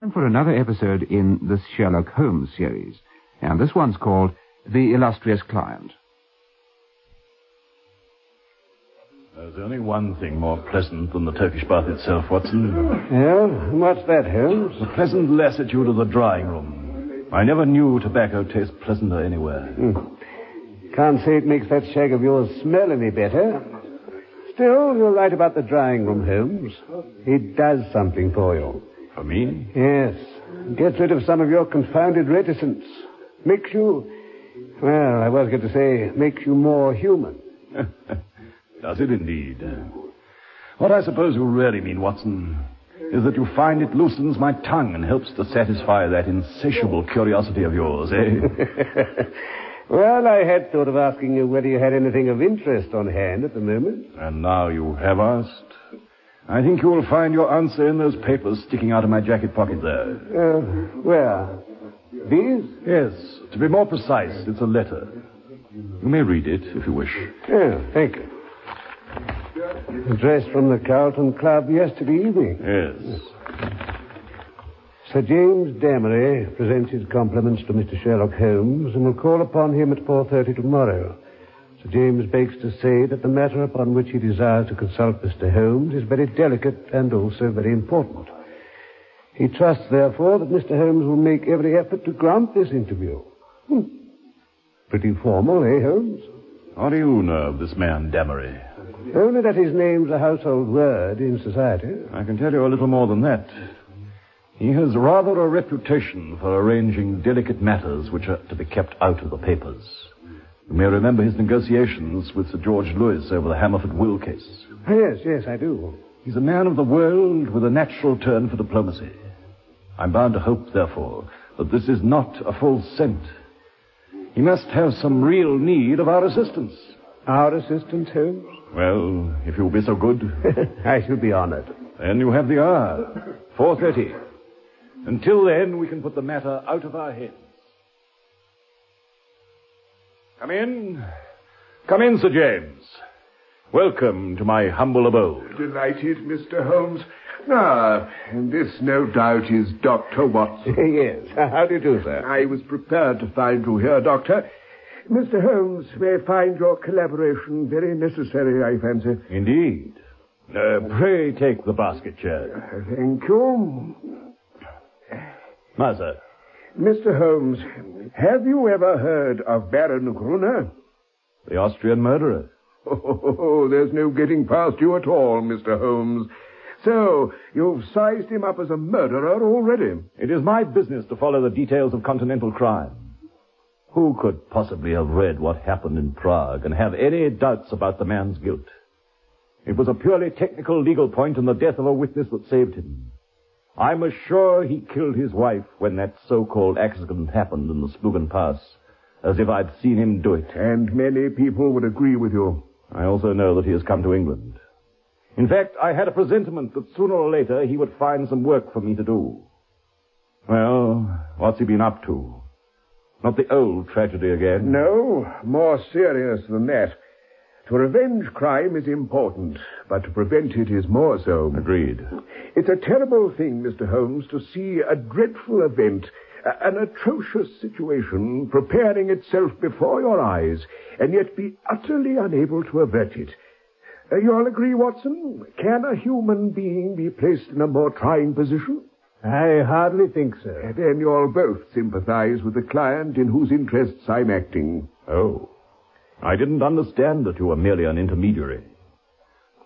And for another episode in the Sherlock Holmes series. And this one's called The Illustrious Client. There's only one thing more pleasant than the Turkish bath itself, Watson. Yeah? What's that, Holmes? The pleasant lassitude of the drawing room. I never knew tobacco taste pleasanter anywhere. Hmm. Can't say it makes that shag of yours smell any better. Still, you're right about the drawing room, Holmes. It does something for you. For me? Yes. Gets rid of some of your confounded reticence. Makes you, well, I was going to say, makes you more human. Does it indeed? What I suppose you really mean, Watson, is that you find it loosens my tongue and helps to satisfy that insatiable curiosity of yours, eh? Well, I had thought of asking you whether you had anything of interest on hand at the moment. and now you have asked. I think you will find your answer in those papers sticking out of my jacket pocket there. Uh, where? These? Yes, to be more precise, it's a letter. You may read it if you wish. Yeah, thank you. Addressed from the Carlton Club yesterday evening. Yes. Sir James Damery presents his compliments to Mr. Sherlock Holmes and will call upon him at 4.30 tomorrow. Sir James begs to say that the matter upon which he desires to consult Mr. Holmes is very delicate and also very important. He trusts, therefore, that Mr. Holmes will make every effort to grant this interview. Hmm. Pretty formal, eh, Holmes? What do you know of this man, Damery? Only that his name's a household word in society. I can tell you a little more than that. He has rather a reputation for arranging delicate matters which are to be kept out of the papers. You may remember his negotiations with Sir George Lewis over the Hammerford will case. Yes, yes, I do. He's a man of the world with a natural turn for diplomacy. I'm bound to hope, therefore, that this is not a false scent. He must have some real need of our assistance. Our assistance, Holmes? Well, if you'll be so good, I shall be honored. then you have the hour. 4.30. Until then, we can put the matter out of our heads. Come in. Come in, Sir James. Welcome to my humble abode. Delighted, Mr. Holmes. Ah, and this, no doubt, is Dr. Watson. yes. How do you do, sir? I was prepared to find you here, Doctor. Mr. Holmes may find your collaboration very necessary, I fancy. Indeed. Uh, pray take the basket chair. Thank you. Master. Mr. Holmes, have you ever heard of Baron Gruner? The Austrian murderer. Oh, there's no getting past you at all, Mr. Holmes. So, you've sized him up as a murderer already. It is my business to follow the details of continental crime. Who could possibly have read what happened in Prague and have any doubts about the man's guilt? It was a purely technical legal point in the death of a witness that saved him. I'm as sure he killed his wife when that so-called accident happened in the Splugen Pass as if I'd seen him do it. And many people would agree with you. I also know that he has come to England. In fact, I had a presentiment that sooner or later he would find some work for me to do. Well, what's he been up to? Not the old tragedy again. No, more serious than that. To revenge crime is important, but to prevent it is more so. Agreed. It's a terrible thing, Mr. Holmes, to see a dreadful event, a- an atrocious situation preparing itself before your eyes, and yet be utterly unable to avert it. Uh, you'll agree, Watson? Can a human being be placed in a more trying position? I hardly think so. Then you'll both sympathize with the client in whose interests I'm acting. Oh. I didn't understand that you were merely an intermediary.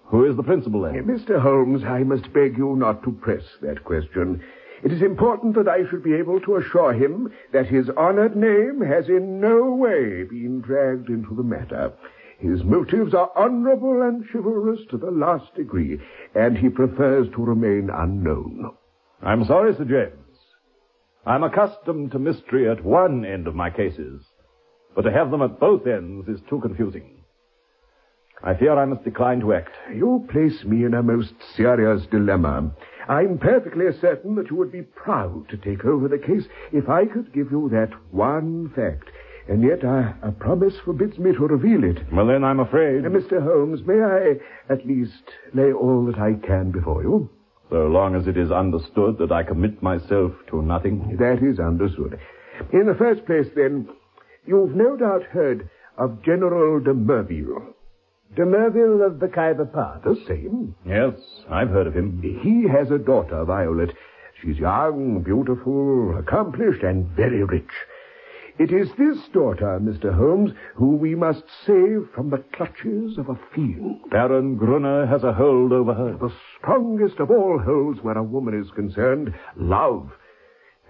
Who is the principal then? Mr. Holmes, I must beg you not to press that question. It is important that I should be able to assure him that his honored name has in no way been dragged into the matter. His motives are honorable and chivalrous to the last degree, and he prefers to remain unknown. I'm sorry, Sir James. I'm accustomed to mystery at one end of my cases, but to have them at both ends is too confusing. I fear I must decline to act. You place me in a most serious dilemma. I'm perfectly certain that you would be proud to take over the case if I could give you that one fact. And yet a, a promise forbids me to reveal it. Well, then, I'm afraid. Uh, Mr. Holmes, may I at least lay all that I can before you? So long as it is understood that I commit myself to nothing. That is understood. In the first place, then, you've no doubt heard of General de Merville. De Merville of the Khyber Pass. The same. Yes, I've heard of him. He has a daughter, Violet. She's young, beautiful, accomplished, and very rich. It is this daughter, Mr. Holmes, who we must save from the clutches of a fiend. Baron Gruner has a hold over her. The strongest of all holds where a woman is concerned, love.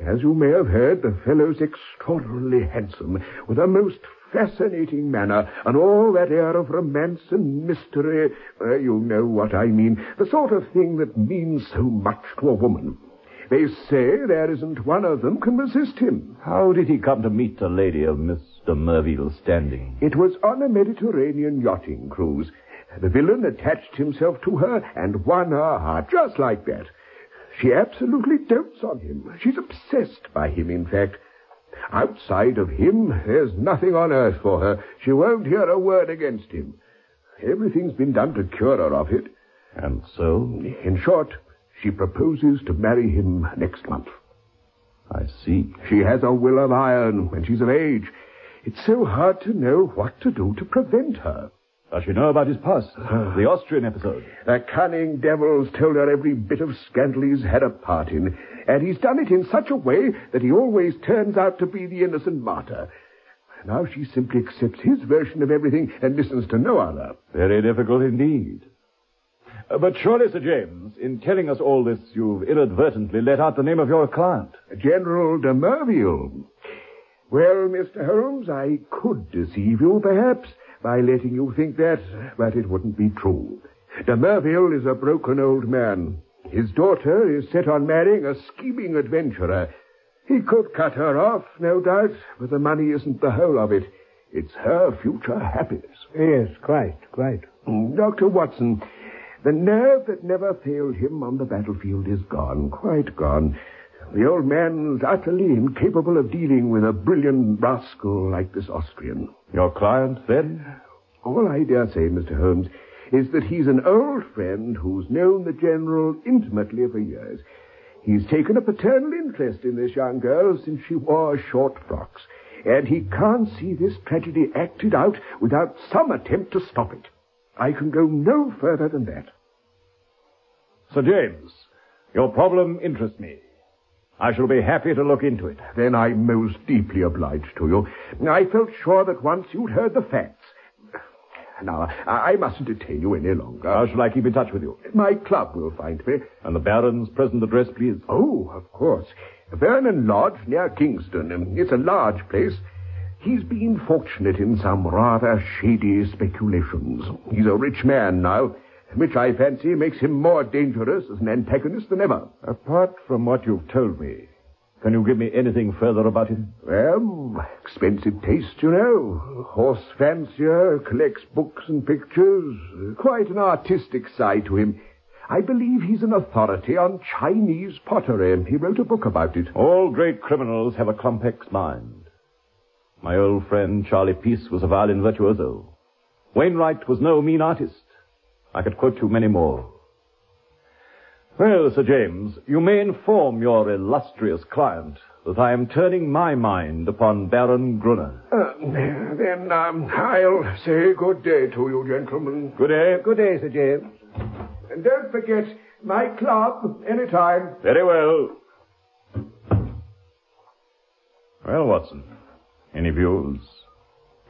As you may have heard, the fellow's extraordinarily handsome, with a most fascinating manner, and all that air of romance and mystery. Uh, you know what I mean. The sort of thing that means so much to a woman. They say there isn't one of them can resist him. How did he come to meet a lady of Mr. Merville's standing? It was on a Mediterranean yachting cruise. The villain attached himself to her and won her heart, just like that. She absolutely dotes on him. She's obsessed by him, in fact. Outside of him, there's nothing on earth for her. She won't hear a word against him. Everything's been done to cure her of it. And so? In short, she proposes to marry him next month. I see. She has a will of iron when she's of age. It's so hard to know what to do to prevent her. Does she know about his past? the Austrian episode? The cunning devil's told her every bit of scandal he's had a part in, and he's done it in such a way that he always turns out to be the innocent martyr. Now she simply accepts his version of everything and listens to no other. Very difficult indeed. Uh, but surely, Sir James, in telling us all this, you've inadvertently let out the name of your client. General de Merville. Well, Mr. Holmes, I could deceive you, perhaps, by letting you think that, but it wouldn't be true. De Merville is a broken old man. His daughter is set on marrying a scheming adventurer. He could cut her off, no doubt, but the money isn't the whole of it. It's her future happiness. Yes, quite, quite. Mm, Dr. Watson, the nerve that never failed him on the battlefield is gone, quite gone. The old man's utterly incapable of dealing with a brilliant rascal like this Austrian. Your client, then? All I dare say, Mr. Holmes, is that he's an old friend who's known the General intimately for years. He's taken a paternal interest in this young girl since she wore short frocks, and he can't see this tragedy acted out without some attempt to stop it. I can go no further than that. Sir James, your problem interests me. I shall be happy to look into it. Then I'm most deeply obliged to you. I felt sure that once you'd heard the facts. Now, I mustn't detain you any longer. How shall I keep in touch with you? My club will find me. And the Baron's present address, please? Oh, of course. Vernon Lodge, near Kingston. Um, it's a large place. He's been fortunate in some rather shady speculations. He's a rich man now, which I fancy makes him more dangerous as an antagonist than ever. Apart from what you've told me, can you give me anything further about him? Well, expensive taste, you know. Horse fancier, collects books and pictures. Quite an artistic side to him. I believe he's an authority on Chinese pottery. and He wrote a book about it. All great criminals have a complex mind. My old friend Charlie Peace was a violin virtuoso. Wainwright was no mean artist. I could quote you many more. Well, Sir James, you may inform your illustrious client that I am turning my mind upon Baron Gruner. Uh, then um, I'll say good day to you, gentlemen. Good day. Good day, Sir James. And don't forget my club any time. Very well. Well, Watson, any views?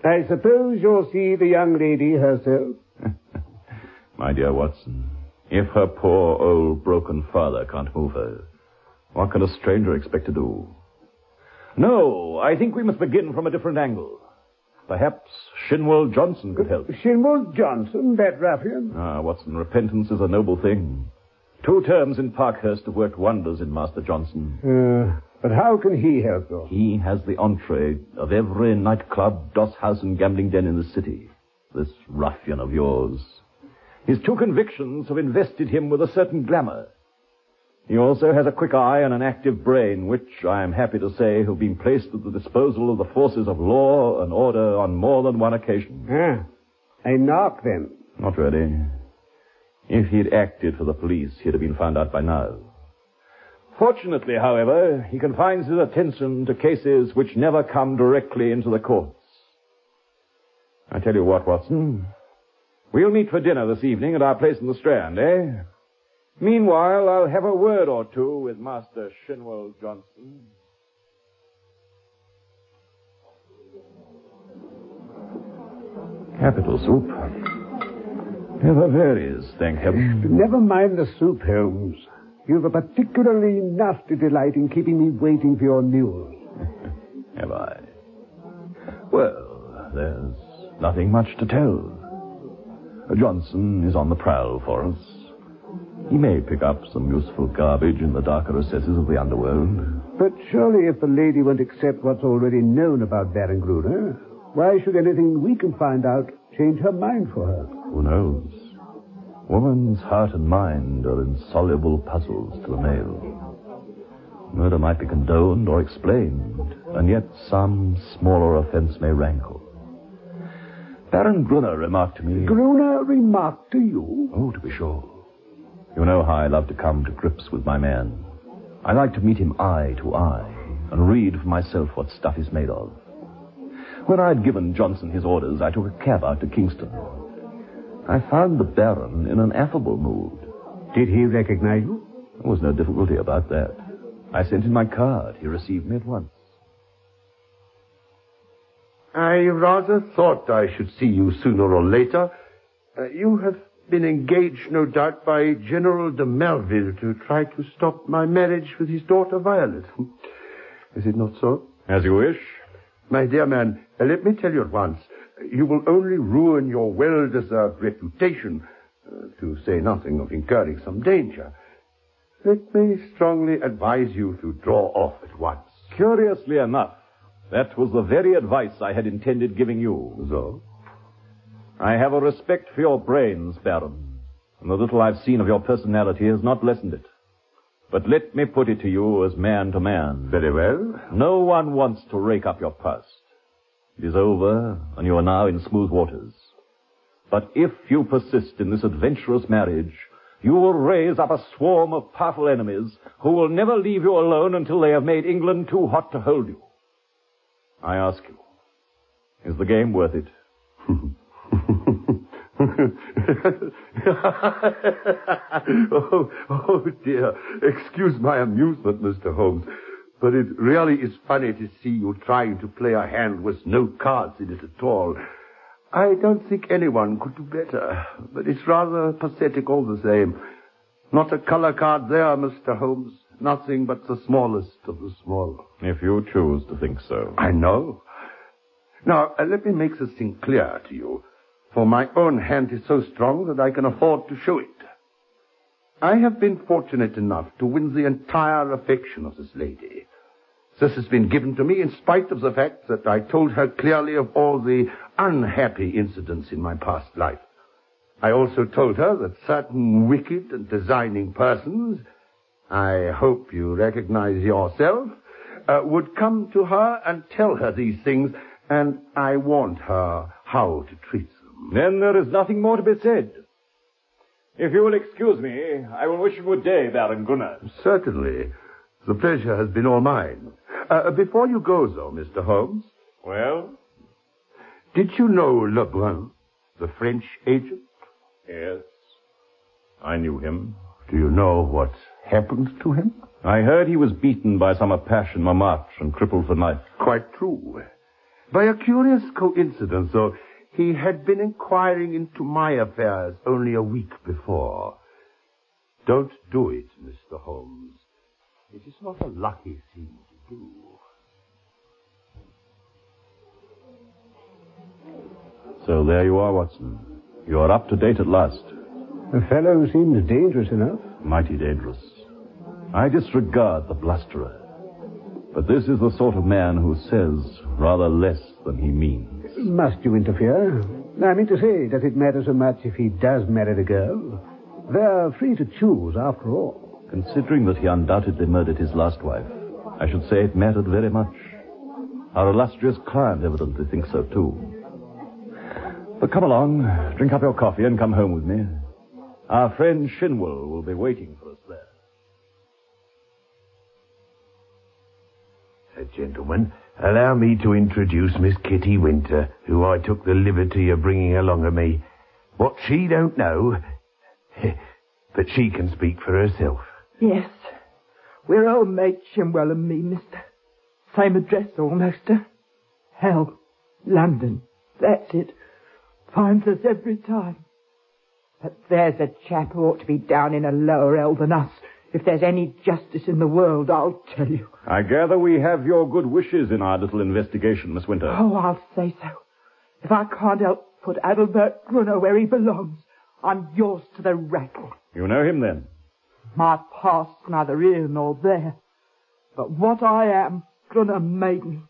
I suppose you'll see the young lady herself. My dear Watson, if her poor old broken father can't move her, what can a stranger expect to do? No, I think we must begin from a different angle. Perhaps Shinwell Johnson could help. Shinwell Johnson, that ruffian? Ah, Watson, repentance is a noble thing. Two terms in Parkhurst have worked wonders in Master Johnson. Uh, but how can he help, though? He has the entree of every nightclub, doss house, and gambling den in the city. This ruffian of yours. His two convictions have invested him with a certain glamour. He also has a quick eye and an active brain, which, I am happy to say, have been placed at the disposal of the forces of law and order on more than one occasion. Ah, a knock, then. Not really. If he'd acted for the police, he'd have been found out by now. Fortunately, however, he confines his attention to cases which never come directly into the courts. I tell you what, Watson. We'll meet for dinner this evening at our place in the Strand, eh? Meanwhile, I'll have a word or two with Master Shinwell Johnson. Capital soup. Never varies, thank heaven. Never mind the soup, Holmes. You've a particularly nasty delight in keeping me waiting for your news. Have I? Well, there's nothing much to tell. Johnson is on the prowl for us. He may pick up some useful garbage in the darker recesses of the underworld. But surely if the lady won't accept what's already known about Baron Gruner, why should anything we can find out change her mind for her? Who knows? Woman's heart and mind are insoluble puzzles to the male. Murder might be condoned or explained, and yet some smaller offense may rankle. Baron Gruner remarked to me. Gruner remarked to you? Oh, to be sure. You know how I love to come to grips with my man. I like to meet him eye to eye and read for myself what stuff he's made of. When I'd given Johnson his orders, I took a cab out to Kingston. I found the Baron in an affable mood. Did he recognize you? There was no difficulty about that. I sent in my card. He received me at once. I rather thought I should see you sooner or later. Uh, you have been engaged, no doubt, by General de Merville to try to stop my marriage with his daughter Violet. Is it not so? As you wish. My dear man, uh, let me tell you at once, you will only ruin your well-deserved reputation, uh, to say nothing of incurring some danger. Let me strongly advise you to draw off at once. Curiously enough, that was the very advice I had intended giving you. So? I have a respect for your brains, Baron, and the little I've seen of your personality has not lessened it. But let me put it to you as man to man. Very well. No one wants to rake up your past. It is over, and you are now in smooth waters. But if you persist in this adventurous marriage, you will raise up a swarm of powerful enemies who will never leave you alone until they have made England too hot to hold you. I ask you, is the game worth it? oh, oh dear. Excuse my amusement, Mr. Holmes. But it really is funny to see you trying to play a hand with no cards in it at all. I don't think anyone could do better, but it's rather pathetic all the same. Not a color card there, Mr. Holmes. Nothing but the smallest of the small. If you choose to think so. I know. Now, uh, let me make this thing clear to you, for my own hand is so strong that I can afford to show it. I have been fortunate enough to win the entire affection of this lady. This has been given to me in spite of the fact that I told her clearly of all the unhappy incidents in my past life. I also told her that certain wicked and designing persons, I hope you recognize yourself, uh, would come to her and tell her these things, and I warned her how to treat them. Then there is nothing more to be said. If you will excuse me, I will wish you good day, Baron Gruner. Certainly. The pleasure has been all mine. Uh, before you go, though, Mr. Holmes, Well? did you know Lebrun, the French agent? Yes. I knew him. Do you know what happened to him? I heard he was beaten by some Apache in Montmartre and crippled for life. Quite true. By a curious coincidence, though, he had been inquiring into my affairs only a week before. Don't do it, Mr. Holmes. It is not a lucky thing to do. So there you are, Watson. You are up to date at last. The fellow seems dangerous enough. Mighty dangerous. I disregard the blusterer. But this is the sort of man who says rather less than he means. Must you interfere? I mean to say, does it matter so much if he does marry the girl? They're free to choose, after all. Considering that he undoubtedly murdered his last wife, I should say it mattered very much. Our illustrious client evidently thinks so too. But come along, drink up your coffee and come home with me. Our friend Shinwell will be waiting for us there. Uh, gentlemen, allow me to introduce Miss Kitty Winter, who I took the liberty of bringing along of me. What she don't know, but she can speak for herself. Yes. We're old mates, Shinwell and me, mister. Same address almost. Uh. Hell, London. That's it. Finds us every time. But there's a chap who ought to be down in a lower hell than us. If there's any justice in the world, I'll tell you. I gather we have your good wishes in our little investigation, Miss Winter. Oh, I'll say so. If I can't help put Adelbert Gruner where he belongs, I'm yours to the rattle. You know him then? My past's neither here nor there. But what I am, Gruner made me.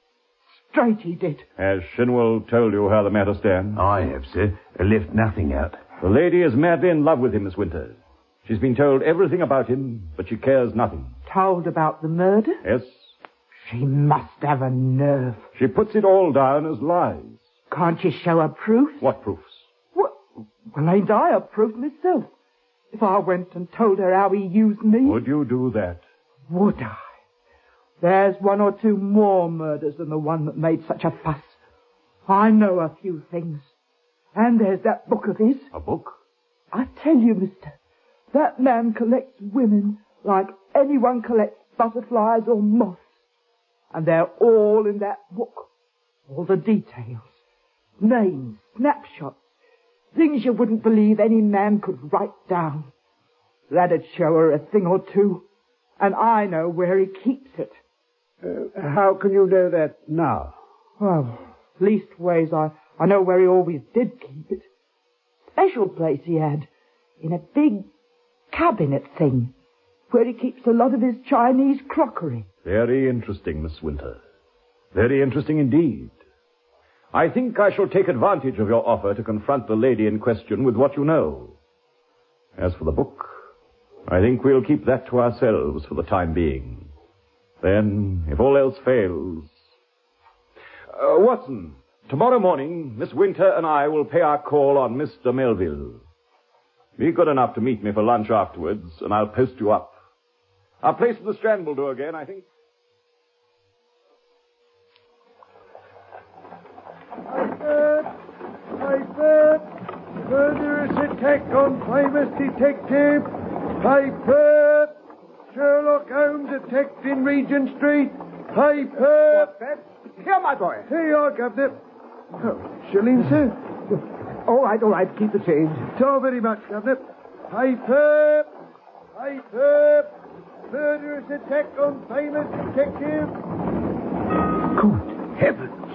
Straight he did. Has Shinwell told you how the matter stands? I have, sir. I left nothing out. The lady is madly in love with him, Miss Winter. She's been told everything about him, but she cares nothing. Told about the murder? Yes? She must have a nerve. She puts it all down as lies. Can't you show her proof? What proofs? Well, well, ain't I a proof myself? If I went and told her how he used me. Would you do that? Would I? There's one or two more murders than the one that made such a fuss. I know a few things. And there's that book of his. A book? I tell you, mister, that man collects women like anyone collects butterflies or moths. And they're all in that book. All the details. Names, snapshots, things you wouldn't believe any man could write down. That'd show her a thing or two. And I know where he keeps it. Uh, how can you know that now? Well, leastways, I, I know where he always did keep it. Special place he had. In a big cabinet thing. Where he keeps a lot of his Chinese crockery. Very interesting, Miss Winter. Very interesting indeed. I think I shall take advantage of your offer to confront the lady in question with what you know. As for the book, I think we'll keep that to ourselves for the time being. Then, if all else fails... Uh, Watson, tomorrow morning, Miss Winter and I will pay our call on Mr. Melville. Be good enough to meet me for lunch afterwards, and I'll post you up. Our place in the Strand will do again, I think. Piper! Murderous attack on famous detective! Piper! Sherlock Holmes attacked in Regent Street! Piper! Here, my boy. Here you are, Governor. Oh, shilling, sir? All right, all right. Keep the change. So very much, Governor. Piper! Piper! Murderous attack on famous detective! Good heavens.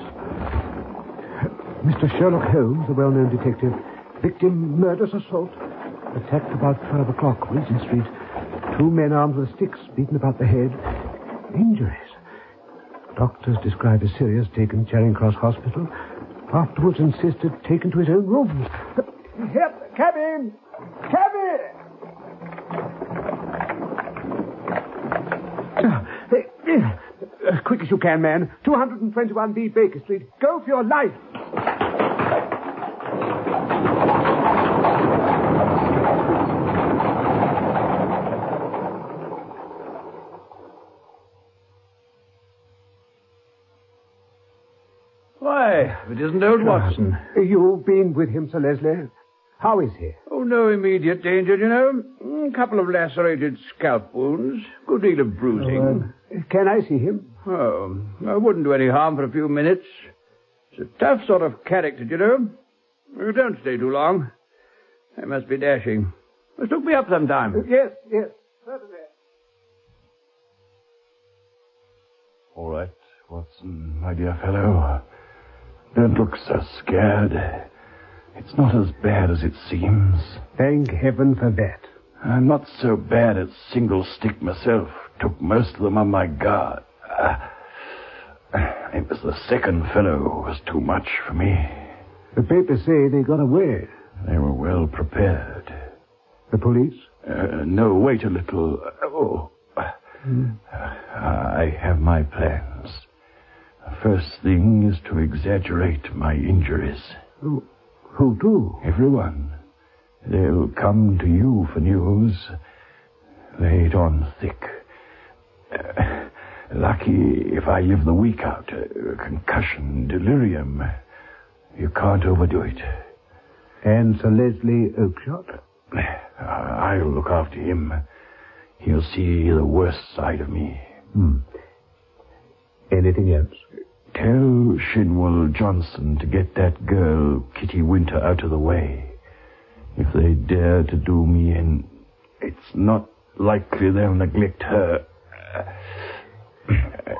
Mr. Sherlock Holmes, a well-known detective. Victim, murderous assault. Attacked about 12 o'clock, Regent Street. Two men armed with sticks, beaten about the head. Injuries. Doctors described as serious, taken Charing Cross Hospital. Afterwards insisted taken to his own room. Yep, cabin! Cabin! Uh, as quick as you can, man. 221B Baker Street. Go for your life. Why, it isn't old Watson. You've been with him, Sir Leslie. How is he? Oh, no immediate danger, you know. A couple of lacerated scalp wounds, good deal of bruising. Uh, can I see him? Oh, I wouldn't do any harm for a few minutes. It's a tough sort of character, you know. You don't stay too long. They must be dashing. Must look me up sometime. Yes, yes, certainly. All right, Watson, my dear fellow. Don't look so scared. It's not as bad as it seems. Thank heaven for that. I'm not so bad at single stick myself. Took most of them on my guard. Uh, it was the second fellow who was too much for me. The papers say they got away. They were well prepared. The police? Uh, no, wait a little. Oh. I have my plans. First thing is to exaggerate my injuries. Who, who do? Everyone. They'll come to you for news. Laid on thick. Uh, lucky if I live the week out. Uh, concussion, delirium. You can't overdo it. And Sir Leslie Oakshott? I'll look after him. He'll see the worst side of me. Hmm. Anything else? Tell Shinwell Johnson to get that girl, Kitty Winter, out of the way. If they dare to do me in, it's not likely they'll neglect her.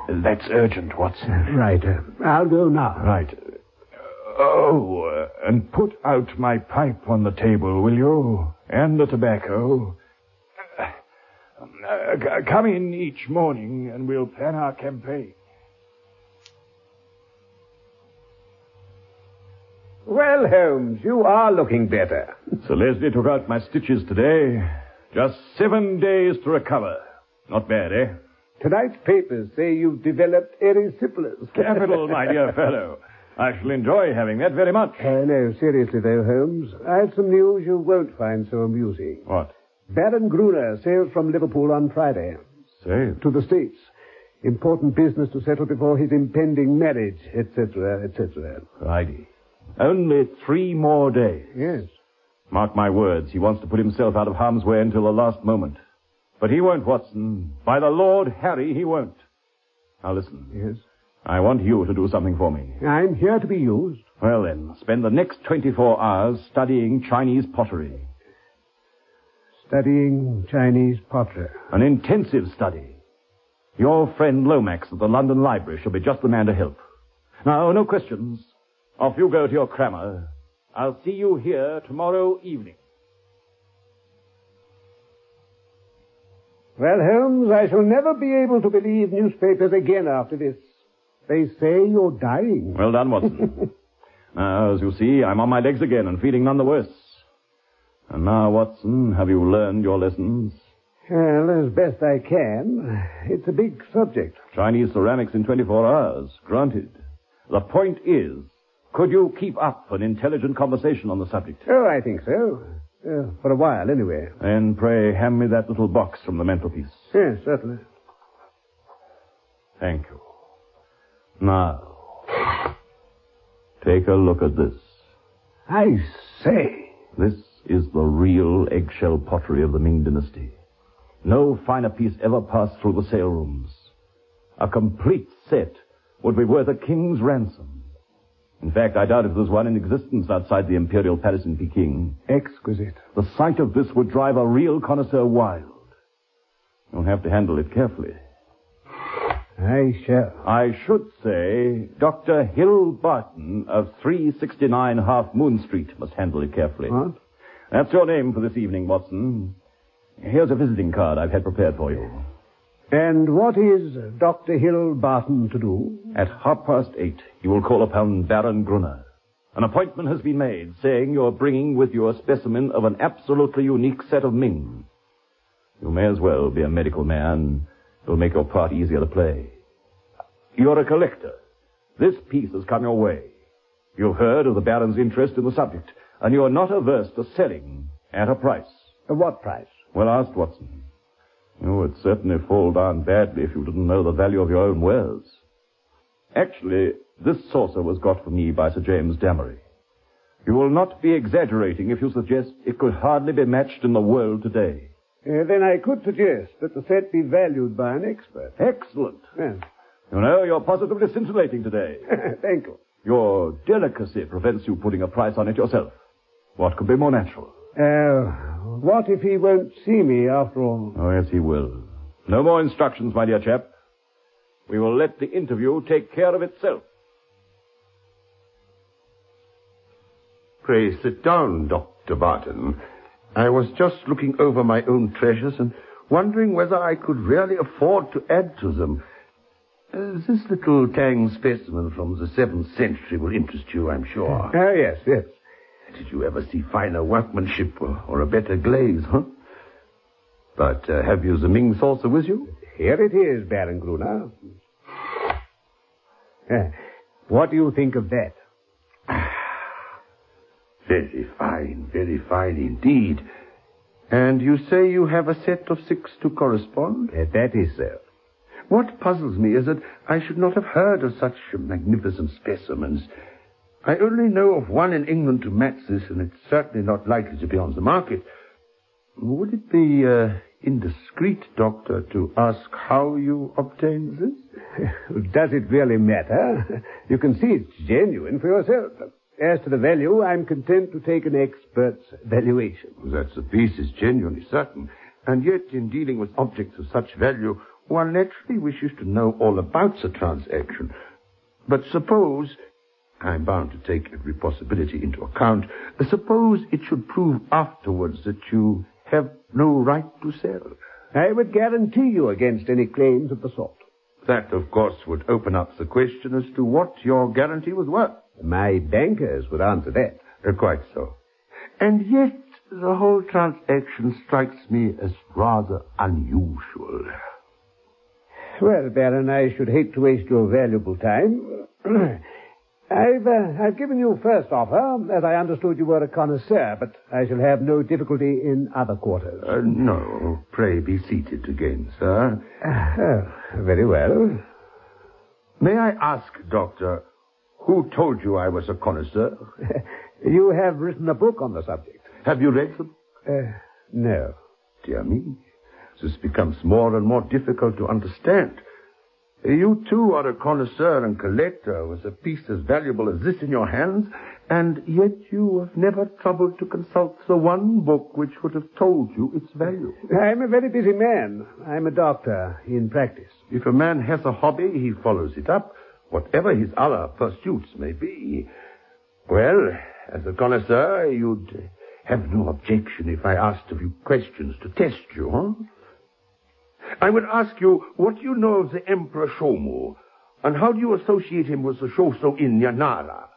That's urgent, Watson. Right. Uh, I'll go now. Right. Oh, uh, and put out my pipe on the table, will you? And the tobacco. Uh, come in each morning and we'll plan our campaign. Well, Holmes, you are looking better. Sir Leslie took out my stitches today. Just seven days to recover. Not bad, eh? Tonight's papers say you've developed erysipelas. Capital, my dear fellow. I shall enjoy having that very much. Uh, no, seriously though, Holmes. I have some news you won't find so amusing. What? Baron Gruner sails from Liverpool on Friday Say, to the States. Important business to settle before his impending marriage, etc., etc. Friday. Only three more days. Yes. Mark my words, he wants to put himself out of harm's way until the last moment. But he won't, Watson. By the Lord Harry, he won't. Now listen. Yes. I want you to do something for me. I'm here to be used. Well then, spend the next 24 hours studying Chinese pottery. Studying Chinese pottery. An intensive study. Your friend Lomax at the London Library shall be just the man to help. Now, no questions. Off you go to your crammer. I'll see you here tomorrow evening. Well, Holmes, I shall never be able to believe newspapers again after this. They say you're dying. Well done, Watson. now, as you see, I'm on my legs again and feeling none the worse. And now, Watson, have you learned your lessons? Well, as best I can. It's a big subject. Chinese ceramics in 24 hours. Granted. The point is, could you keep up an intelligent conversation on the subject? Oh, I think so. Uh, for a while, anyway. Then pray hand me that little box from the mantelpiece. Yes, certainly. Thank you. Now, take a look at this. I say. This is the real eggshell pottery of the Ming Dynasty. No finer piece ever passed through the sale rooms. A complete set would be worth a king's ransom. In fact, I doubt if there's one in existence outside the Imperial Palace in Peking. Exquisite. The sight of this would drive a real connoisseur wild. You'll have to handle it carefully. I shall. I should say Dr. Hill Barton of 369 Half Moon Street must handle it carefully. What? That's your name for this evening, Watson. Here's a visiting card I've had prepared for you. And what is Dr. Hill Barton to do? At half past eight, you will call upon Baron Gruner. An appointment has been made saying you're bringing with you a specimen of an absolutely unique set of Ming. You may as well be a medical man. It'll make your part easier to play. You're a collector. This piece has come your way. You've heard of the Baron's interest in the subject, and you're not averse to selling at a price. At what price? Well asked, Watson. You would certainly fall down badly if you didn't know the value of your own wares. Actually, this saucer was got for me by Sir James Damery. You will not be exaggerating if you suggest it could hardly be matched in the world today. Uh, then I could suggest that the set be valued by an expert. Excellent. Yes. You know, you're positively scintillating today. Thank you. Your delicacy prevents you putting a price on it yourself. What could be more natural? Uh, what if he won't see me after all? Oh, yes, he will. No more instructions, my dear chap. We will let the interview take care of itself. Pray sit down, Dr. Barton. I was just looking over my own treasures and wondering whether I could really afford to add to them. Uh, this little Tang specimen from the 7th century will interest you, I'm sure. Oh, yes, yes. Did you ever see finer workmanship or, or a better glaze, huh? But uh, have you the Ming saucer with you? Here it is, Baron Gruner. Uh, what do you think of that? Very fine, very fine indeed. And you say you have a set of six to correspond? Uh, that is so. What puzzles me is that I should not have heard of such magnificent specimens. I only know of one in England to match this, and it's certainly not likely to be on the market. Would it be uh, indiscreet, Doctor, to ask how you obtained this? Does it really matter? You can see it's genuine for yourself. As to the value, I'm content to take an expert's valuation. That the piece is genuinely certain. And yet, in dealing with objects of such value, one naturally wishes to know all about the transaction. But suppose, I'm bound to take every possibility into account, suppose it should prove afterwards that you have no right to sell. I would guarantee you against any claims of the sort. That, of course, would open up the question as to what your guarantee was worth. My bankers would answer that. Uh, quite so. And yet, the whole transaction strikes me as rather unusual. Well, Baron, I should hate to waste your valuable time. I've, uh, I've given you first offer, as I understood you were a connoisseur, but I shall have no difficulty in other quarters. Uh, no, pray be seated again, sir. Oh, very well. May I ask, Doctor, who told you I was a connoisseur? you have written a book on the subject. Have you read them? Uh, no. Dear me, this becomes more and more difficult to understand. You too are a connoisseur and collector with a piece as valuable as this in your hands, and yet you have never troubled to consult the one book which would have told you its value. I'm a very busy man. I'm a doctor in practice. If a man has a hobby, he follows it up, whatever his other pursuits may be. Well, as a connoisseur, you'd have no objection if I asked a few questions to test you, huh? I would ask you what you know of the Emperor Shomu, and how do you associate him with the Shoso in Nara?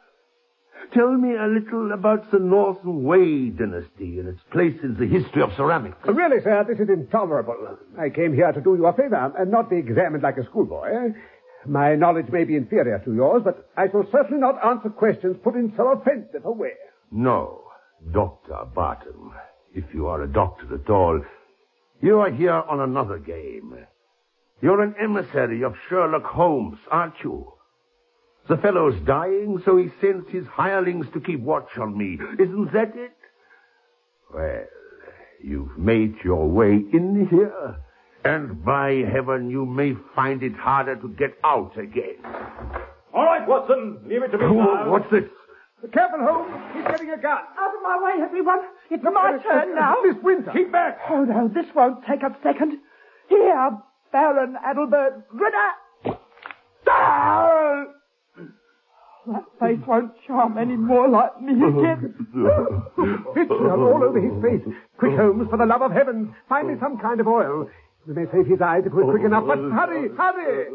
Tell me a little about the Northern Wei dynasty and its place in the history of ceramics. Really, sir, this is intolerable. I came here to do you a favor and not be examined like a schoolboy. My knowledge may be inferior to yours, but I shall certainly not answer questions put in so offensive a way. No, Dr. Barton. If you are a doctor at all, you are here on another game. You're an emissary of Sherlock Holmes, aren't you? The fellow's dying, so he sends his hirelings to keep watch on me. Isn't that it? Well, you've made your way in here, and by heaven, you may find it harder to get out again. All right, Watson, leave it to me Oh, now. what's this? Careful, Holmes. He's getting a gun. Out of my way, everyone. It's my turn now. Miss Winter. Keep back. Oh, no, this won't take a second. Here, Baron Adelbert Gruner. Ah! That face won't charm any more like me again. Vitriol all over his face. Quick, Holmes, for the love of heaven, find me some kind of oil. We may save his eyes if we're quick enough, but hurry, hurry!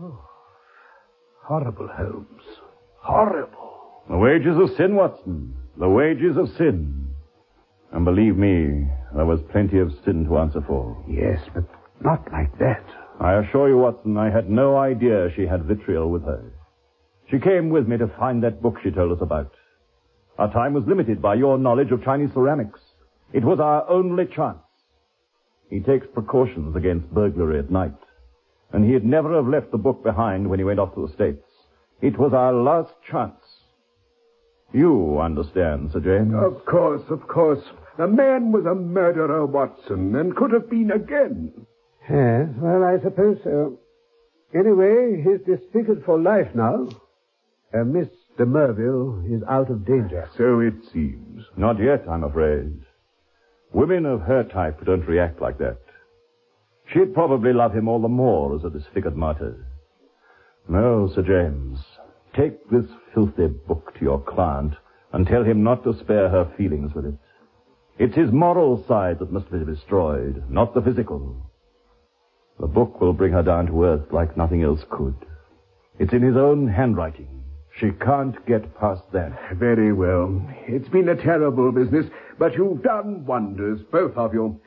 Oh, horrible, Holmes. Horrible. The wages of sin, Watson. The wages of sin. And believe me, there was plenty of sin to answer for. Yes, but not like that. I assure you, Watson, I had no idea she had vitriol with her. She came with me to find that book she told us about. Our time was limited by your knowledge of Chinese ceramics. It was our only chance. He takes precautions against burglary at night. And he'd never have left the book behind when he went off to the States. It was our last chance. You understand, Sir James? Of course, of course. The man was a murderer, Watson, and could have been again. Yes, well, I suppose so. Anyway, he's disfigured for life now. Uh, Miss de Merville is out of danger. So it seems. Not yet, I'm afraid. Women of her type don't react like that. She'd probably love him all the more as a disfigured martyr. No, Sir James. Take this filthy book to your client and tell him not to spare her feelings with it. It's his moral side that must be destroyed, not the physical. The book will bring her down to earth like nothing else could. It's in his own handwriting. She can't get past that. Very well. It's been a terrible business, but you've done wonders, both of you.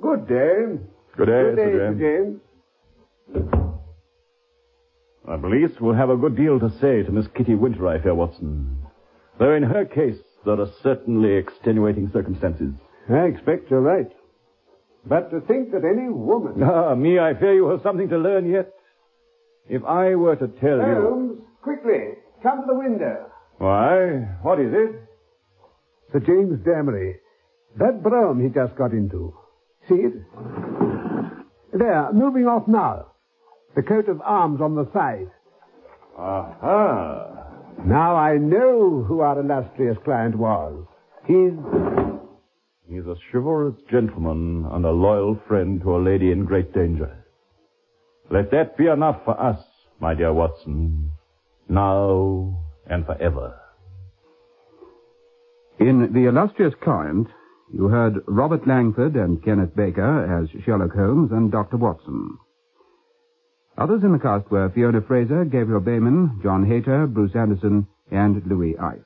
Good day. Good day, Good day, Sir James. James. The police will have a good deal to say to Miss Kitty Winter, I fear, Watson. Though in her case, there are certainly extenuating circumstances. I expect you're right. But to think that any woman... Ah, me, I fear you have something to learn yet. If I were to tell you... Holmes, quickly, come to the window. Why? What is it? Sir James Damery. That brougham he just got into. See it? There, moving off now. The coat of arms on the side. Aha. Now I know who our illustrious client was. He's... He's a chivalrous gentleman and a loyal friend to a lady in great danger. Let that be enough for us, my dear Watson. Now and forever. In The Illustrious Client, you heard Robert Langford and Kenneth Baker as Sherlock Holmes and Dr. Watson. Others in the cast were Fiona Fraser, Gabriel Bayman, John Hayter, Bruce Anderson, and Louis Ife.